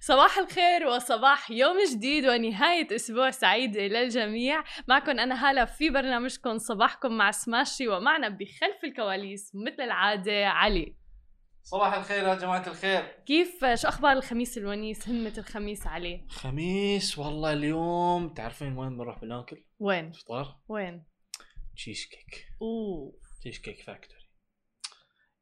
صباح الخير وصباح يوم جديد ونهاية أسبوع سعيدة للجميع معكم أنا هالة في برنامجكم صباحكم مع سماشي ومعنا بخلف الكواليس مثل العادة علي. صباح الخير يا جماعة الخير. كيف شو أخبار الخميس الونيس همة الخميس علي؟ خميس والله اليوم تعرفين وين بنروح بناكل؟ وين؟ فطار؟ وين؟ تشيز كيك. أوه. Cheesecake Factory.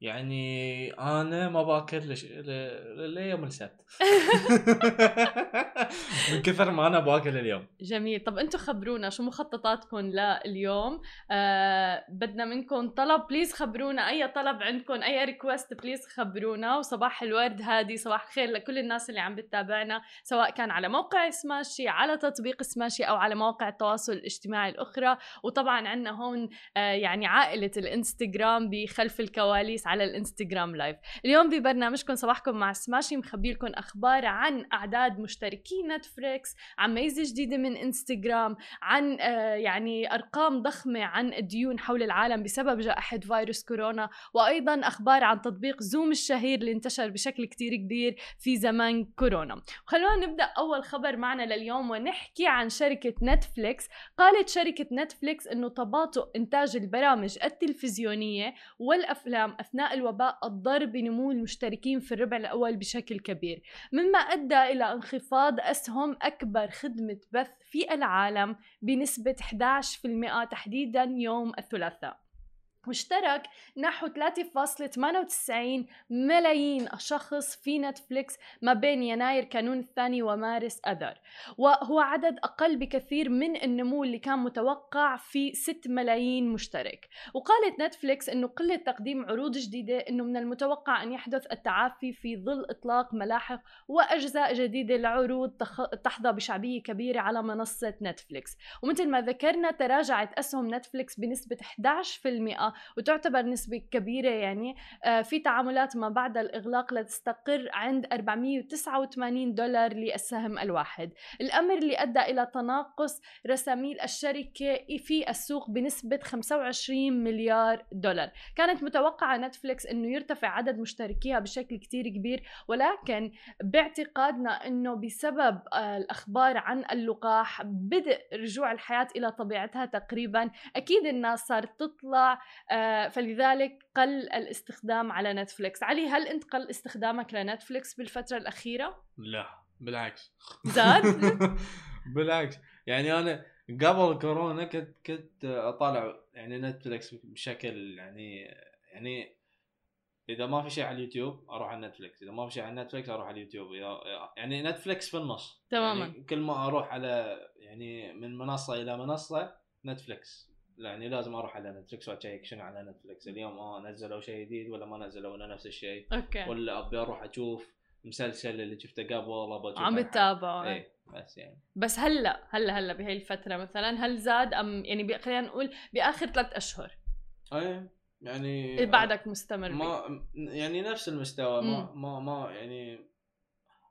يعني أنا ما باكل لش... ل... ليوم السبت. من كثر ما أنا باكل اليوم. جميل. طب أنتم خبرونا شو مخططاتكم لليوم؟ آه بدنا منكم طلب. please خبرونا. أي طلب عندكم أي request please خبرونا. وصباح الورد هادي صباح الخير لكل الناس اللي عم بتتابعنا سواء كان على موقع سماشي على تطبيق سماشي أو على مواقع التواصل الاجتماعي الأخرى. وطبعا عندنا هون آه يعني عائلة الإنستغرام بخلف الكواليس على الانستغرام live. اليوم ببرنامجكم صباحكم مع سماشي مخبي لكم أخبار عن أعداد مشتركي نتفليكس عن ميزة جديدة من إنستغرام عن آه يعني أرقام ضخمة عن الديون حول العالم بسبب جائحة فيروس كورونا وأيضا أخبار عن تطبيق زوم الشهير اللي انتشر بشكل كتير كبير في زمان كورونا. خلونا نبدأ أول خبر معنا لليوم ونحكي عن شركة نتفليكس. قالت شركة نتفليكس إنه تباطؤ إنتاج البرامج التلفزيونية والأفلام أثناء الوباء أضر بنمو المشتركين في الربع الأول بشكل كبير. مما أدى إلى انخفاض أسهم أكبر خدمة بث في العالم بنسبة 11% تحديدا يوم الثلاثاء. واشترك نحو 3.98 ملايين شخص في نتفليكس ما بين يناير كانون الثاني ومارس أذار وهو عدد أقل بكثير من النمو اللي كان متوقع في 6 ملايين مشترك. وقالت نتفليكس أنه قلة تقديم عروض جديدة أنه من المتوقع أن يحدث التعافي في ظل إطلاق ملاحق وأجزاء جديدة لعروض تحظى بشعبية كبيرة على منصة نتفليكس. ومثل ما ذكرنا تراجعت أسهم نتفليكس بنسبة 11% وتعتبر نسبة كبيرة يعني آه، في تعاملات ما بعد الإغلاق لتستقر عند 489 دولار للسهم الواحد. الأمر اللي أدى إلى تناقص رساميل الشركة في السوق بنسبة 25 مليار دولار. كانت متوقعة نتفليكس أنه يرتفع عدد مشتركيها بشكل كتير كبير ولكن باعتقادنا أنه بسبب آه، الأخبار عن اللقاح بدء رجوع الحياة إلى طبيعتها تقريبا أكيد الناس صارت تطلع فلذلك قل الاستخدام على نتفليكس. علي هل أنت قل استخدامك لنتفليكس بالفترة الأخيرة؟ لا بالعكس. زاد؟ بالعكس. يعني أنا قبل كورونا كنت كنت أطالع يعني نتفليكس بشكل يعني يعني إذا ما في شيء على اليوتيوب أروح على نتفليكس إذا ما في شيء على نتفليكس أروح على اليوتيوب. يعني نتفليكس في النص. تماما. يعني كل ما أروح على يعني من منصة إلى منصة نتفليكس. يعني لازم أروح على نتفلكس وأ check شنو على نتفلكس اليوم آه نزلوا شيء جديد ولا ما نزلوا؟ ولا نفس الشيء. okay. ولا أبي أروح أشوف مسلسل اللي شفته قبل ابى أشوف عم بتابعه اي بس يعني. بس هلا هلا هلا بهي الفترة مثلا هل زاد أم يعني خلينا نقول بآخر ثلاث أشهر؟ اي يعني بعدك مستمر ما يعني نفس المستوى ما ما ما يعني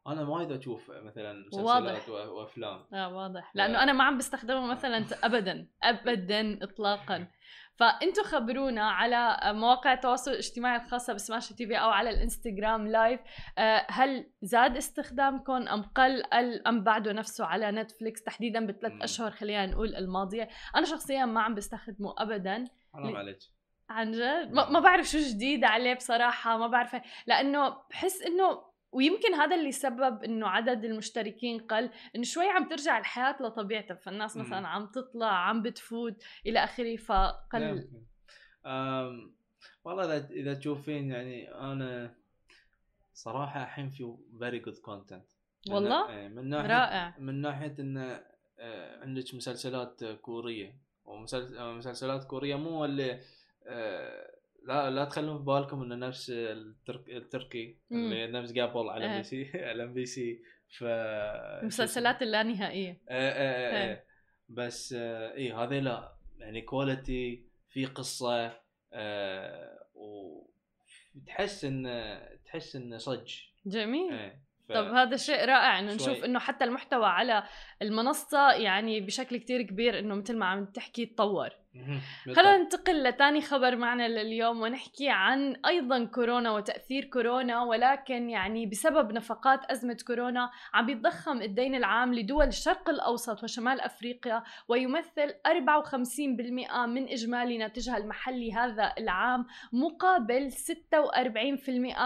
أنا وايد أشوف مثلا مسلسلات وأفلام. آه واضح. لأنه أنا ما عم بستخدمه مثلا ابدا ابدا اطلاقا. فانتم خبرونا على مواقع التواصل الاجتماعي الخاصة بسماش تي في أو على الإنستغرام live. آه، هل زاد استخدامكم أم قل أم بعده نفسه على نتفليكس؟ تحديدا بالثلاث أشهر خلينا نقول الماضية. أنا شخصيا ما عم بستخدمه ابدا. حرام عليك. عن جد؟ ما, ما بعرف شو جديد عليه بصراحة ما بعرف. لأنه بحس إنه ويمكن هذا اللي سبب إنه عدد المشتركين قل إنه شوي عم ترجع الحياة لطبيعتها. فالناس مثلا عم تطلع عم بتفوت إلى آخره فقل. أم والله إذا إذا تشوفين يعني أنا صراحة الحين في very good content والله؟ إيه، من ناحية رائع. من ناحية انه آه، عندك مسلسلات كورية. ومسلسلات كورية مو اللي آه، لا لا تخلون في بالكم إنه نفس الترك التركي اللي نفس قبل على ام بي سي على ام بي سي. ف المسلسلات اللانهائيه إيه إيه إيه بس اي هذه لا. يعني كواليتي في قصة آه وتحس إن تحس انه صج. جميل. إيه ف... طب هذا شيء رائع. انه نشوف إنه حتى المحتوى على المنصة يعني بشكل كتير كبير إنه مثل ما عم تحكي تطور. خلينا ننتقل لثاني خبر معنا لليوم ونحكي عن أيضا كورونا وتأثير كورونا ولكن يعني بسبب نفقات أزمة كورونا عم بيتضخم الدين العام لدول الشرق الأوسط وشمال أفريقيا ويمثل 54% من إجمالي ناتجها المحلي هذا العام مقابل 46%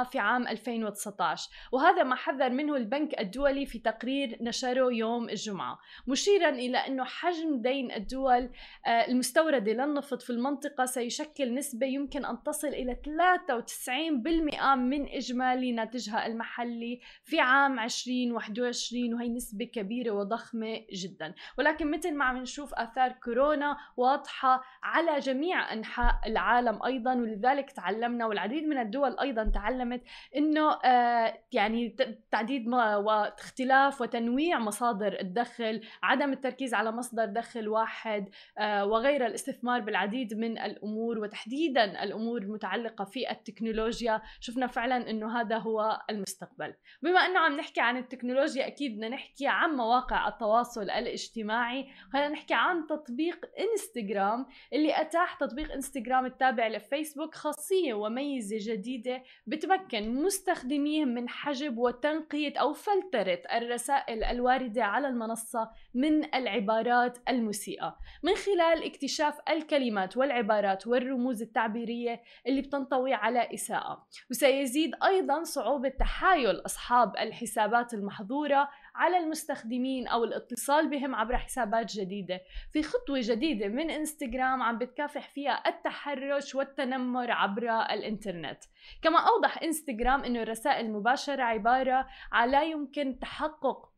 في عام 2019 وهذا ما حذر منه البنك الدولي في تقرير نشره يوم الجمعة. مشيرا إلى أنه حجم دين الدول آه، المستورد الموردة للنفط في المنطقة سيشكل نسبة يمكن أن تصل إلى 93% من إجمالي ناتجها المحلي في عام 2021 وهي نسبة كبيرة وضخمة جدا. ولكن مثل ما عم نشوف آثار كورونا واضحة على جميع أنحاء العالم أيضا ولذلك تعلمنا والعديد من الدول أيضا تعلمت أنه آه يعني تعديد واختلاف وتنويع مصادر الدخل عدم التركيز على مصدر دخل واحد آه وغير الاستثمار بالعديد من الأمور وتحديدا الأمور المتعلقة في التكنولوجيا شفنا فعلا إنه هذا هو المستقبل. بما إنه عم نحكي عن التكنولوجيا أكيد بدنا نحكي عن مواقع التواصل الاجتماعي. خلينا نحكي عن تطبيق إنستغرام اللي أتاح تطبيق إنستغرام التابع لفيسبوك خاصية وميزة جديدة بتمكن مستخدميه من حجب وتنقية أو فلترة الرسائل الواردة على المنصة من العبارات المسيئة. من خلال اكتشاف الكلمات والعبارات والرموز التعبيرية اللي بتنطوي على إساءة. وسيزيد أيضا صعوبة تحايل أصحاب الحسابات المحظورة على المستخدمين أو الاتصال بهم عبر حسابات جديدة. في خطوة جديدة من إنستغرام عم بتكافح فيها التحرش والتنمر عبر الإنترنت. كما أوضح إنستغرام أنه الرسائل المباشرة عبارة على يمكن تحقق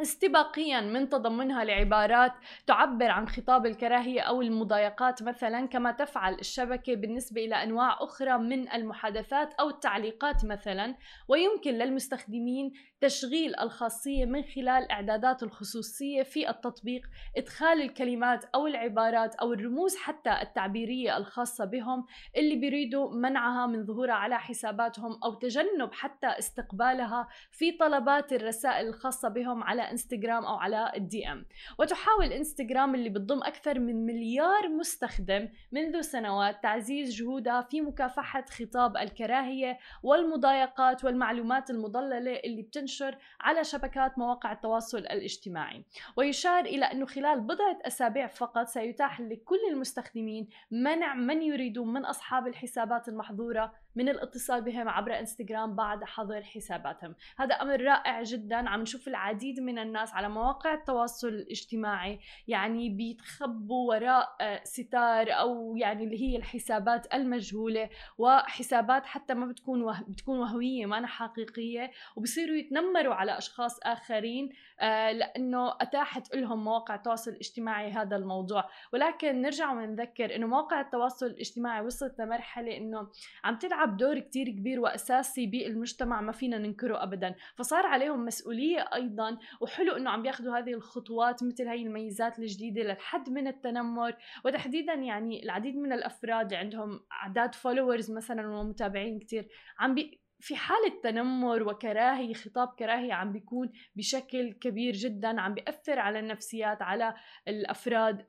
استباقيا من تضمنها لعبارات تعبر عن خطاب الكراهية أو المضايقات مثلا كما تفعل الشبكة بالنسبة إلى أنواع أخرى من المحادثات أو التعليقات مثلا. ويمكن للمستخدمين تشغيل الخاصية من خلال إعدادات الخصوصية في التطبيق إدخال الكلمات أو العبارات أو الرموز حتى التعبيرية الخاصة بهم اللي بيريدوا منعها من ظهورها على حساباتهم أو تجنب حتى استقبالها في طلبات الرسائل الخاصة بهم على انستغرام أو على الدي إم. وتحاول انستغرام اللي بتضم أكثر من مليار مستخدم منذ سنوات تعزيز جهودها في مكافحة خطاب الكراهية والمضايقات والمعلومات المضللة اللي بتنشر على شبكات مواقع التواصل الاجتماعي. ويشار إلى أنه خلال بضعة أسابيع فقط سيتاح لكل المستخدمين منع من يريدون من أصحاب الحسابات المحظورة من الاتصال بهم عبر إنستغرام بعد حظر حساباتهم. هذا أمر رائع جدا. عم نشوف العديد من الناس على مواقع التواصل الاجتماعي يعني بيتخبوا وراء آه، ستار أو يعني اللي هي الحسابات المجهولة وحسابات حتى ما بتكون وه... بتكون وهميه ما حقيقية. وبصيروا يتنمروا على أشخاص آخرين آه، لأنه أتاحت لهم مواقع التواصل الاجتماعي هذا الموضوع. ولكن نرجع ونذكر إنه مواقع التواصل الاجتماعي وصلت لمرحلة إنه عم تلعب دور كتير كبير وأساسي بالمجتمع ما فينا ننكره ابدا. فصار عليهم مسؤولية أيضا وحلو إنه عم بياخذوا هذه الخطوات مثل هي الميزات الجديدة للحد من التنمر. وتحديدا يعني العديد من الأفراد اللي عندهم اعداد followers مثلا ومتابعين كتير عم بي في حالة تنمر وكراهية خطاب كراهية عم بيكون بشكل كبير جدا. عم بيأثر على النفسيات على الأفراد.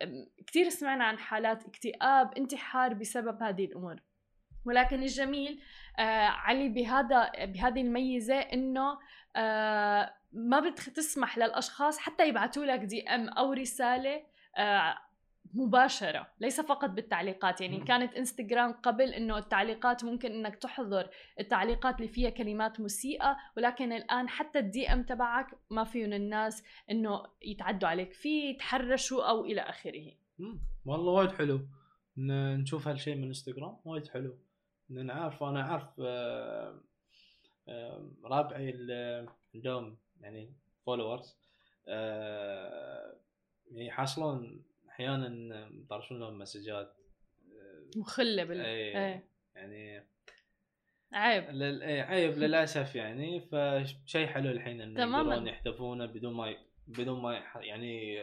كثير سمعنا عن حالات اكتئاب انتحار بسبب هذه الأمور. ولكن الجميل آه علي بهذا بهذه الميزة إنه آه ما بتسمح للأشخاص حتى يبعثوا لك DM أو رسالة آه مباشرة ليس فقط بالتعليقات. يعني. كانت إنستغرام قبل إنه التعليقات ممكن إنك تحضر التعليقات اللي فيها كلمات مسيئة ولكن الآن حتى الدي إم تبعك ما فيهم الناس إنه يتعدوا عليك فيه يتحرشوا أو إلى آخره. والله وايد حلو. نشوف هالشيء من إنستغرام وايد حلو. إن عارف أنا عارف آه، آه، رابعي اللي عندهم يعني followers آه، يعني يحصلون أحيانا يطرشون لهم مسجات مخلة بال إيه. إيه. يعني عيب. لل... إيه عيب للأسف يعني. فشيء حلو الحين انه يقدرون يحتفونه بدون ما بدون ما يعني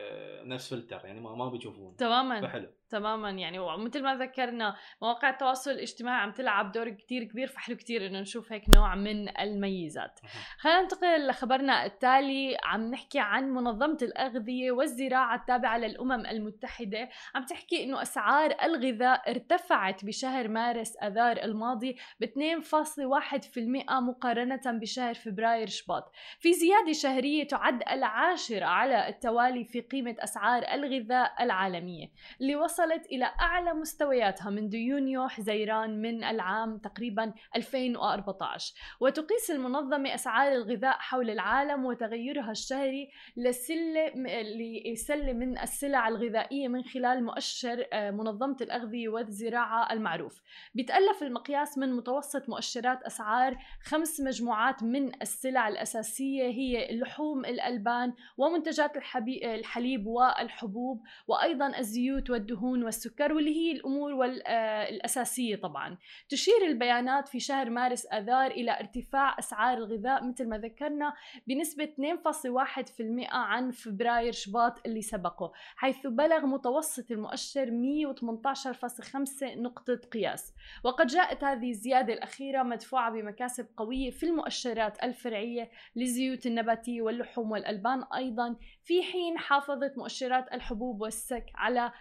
نفس فلتر يعني ما, ما بيشوفون. تماما. فحلو. تماما. يعني ومثل ما ذكرنا مواقع التواصل الاجتماعي عم تلعب دور كتير كبير فحلو كتير إنه نشوف هيك نوع من الميزات خلينا ننتقل لخبرنا التالي. عم نحكي عن منظمة الأغذية والزراعة التابعة للأمم المتحدة. عم تحكي إنه أسعار الغذاء ارتفعت بشهر مارس أذار الماضي ب 2.1% مقارنة بشهر فبراير شباط. في زيادة شهرية تعد العاشرة على التوالي في قيمة أسعار الغذاء العالمية. اللي وصلت إلى أعلى مستوياتها منذ يونيو حزيران من العام تقريبا 2014 وتقيس المنظمة أسعار الغذاء حول العالم وتغيرها الشهري لسلة لسلة من السلع الغذائية من خلال مؤشر آه، منظمة الأغذية والزراعة المعروف. بيتألف المقياس من متوسط مؤشرات أسعار خمس مجموعات من السلع الأساسية هي اللحوم الألبان ومنتجات الحليب والحبوب وأيضا الزيوت والدهون والسكر واللي هي الأمور الأساسية طبعا. تشير البيانات في شهر مارس أذار إلى ارتفاع أسعار الغذاء مثل ما ذكرنا بنسبة 2.1% عن فبراير شباط اللي سبقه حيث بلغ متوسط المؤشر 118.5 نقطة قياس. وقد جاءت هذه الزيادة الأخيرة مدفوعة بمكاسب قوية في المؤشرات الفرعية للزيوت النباتية واللحوم والألبان أيضا في حين حافظت مؤشرات الحبوب والسك على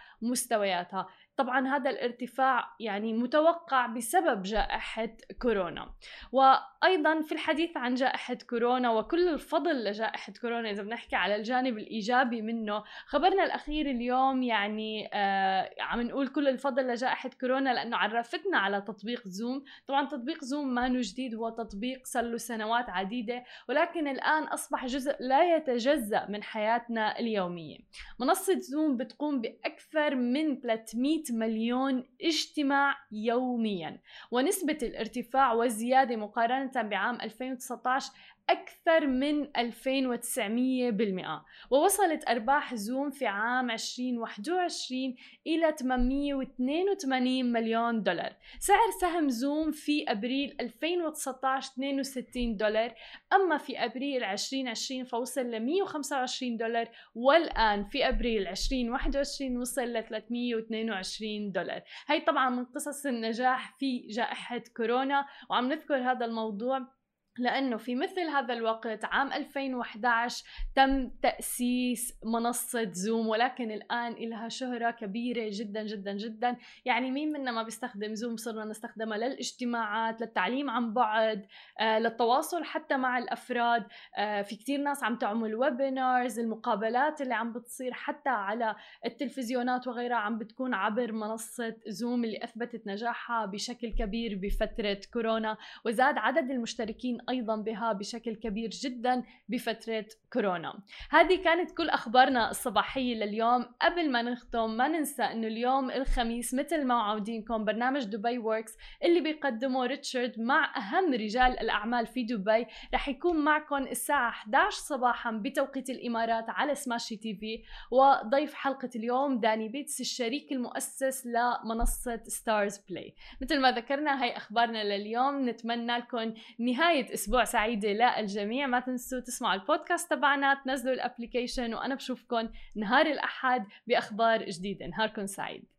مستوياتها طبعا هذا الارتفاع يعني متوقع بسبب جائحة كورونا. وأيضا في الحديث عن جائحة كورونا وكل الفضل لجائحة كورونا إذا بنحكي على الجانب الإيجابي منه خبرنا الأخير اليوم يعني آه عم نقول كل الفضل لجائحة كورونا لأنه عرفتنا على تطبيق زوم. طبعا تطبيق زوم ما جديد هو تطبيق صار له سنوات عديدة ولكن الآن أصبح جزء لا يتجزأ من حياتنا اليومية. منصة زوم بتقوم بأكثر من 300 مليون اجتماع يوميا. ونسبة الارتفاع والزيادة مقارنة بعام 2019 أكثر من 2900 بالمئة. ووصلت أرباح زوم في عام 2021 إلى 882 مليون دولار. سعر سهم زوم في أبريل 2019 62 دولار. أما في أبريل 2020 فوصل ل 125 دولار. والآن في أبريل 2021 وصل ل 322 دولار. هي طبعا من قصص النجاح في جائحة كورونا وعم نذكر هذا الموضوع لأنه في مثل هذا الوقت عام 2011 تم تأسيس منصة زوم ولكن الآن لها شهرة كبيرة جدا جدا جدا. يعني مين منا ما بيستخدم زوم صرنا نستخدمها للاجتماعات للتعليم عن بعد آه، للتواصل حتى مع الأفراد. آه، في كتير ناس عم تعمل webinars المقابلات اللي عم بتصير حتى على التلفزيونات وغيرها عم بتكون عبر منصة زوم اللي أثبتت نجاحها بشكل كبير بفترة كورونا. وزاد عدد المشتركين أيضا بها بشكل كبير جدا بفترة كورونا. هذه كانت كل أخبارنا الصباحية لليوم. قبل ما نختم ما ننسى إنه اليوم الخميس مثل ما عودينكم برنامج دبي Works اللي بيقدمه ريتشارد مع أهم رجال الأعمال في دبي. رح يكون معكم الساعة 11 صباحا بتوقيت الإمارات على سماشي تي في وضيف حلقة اليوم داني بيتس الشريك المؤسس لمنصة ستارز بلاي مثل ما ذكرنا هي أخبارنا لليوم. نتمنى لكم نهاية أسبوع سعيدة للجميع. ما تنسوا تسمعوا البودكاست تبعنا تنزلوا ال application وأنا بشوفكم نهار الأحد بأخبار جديدة. نهاركم سعيد.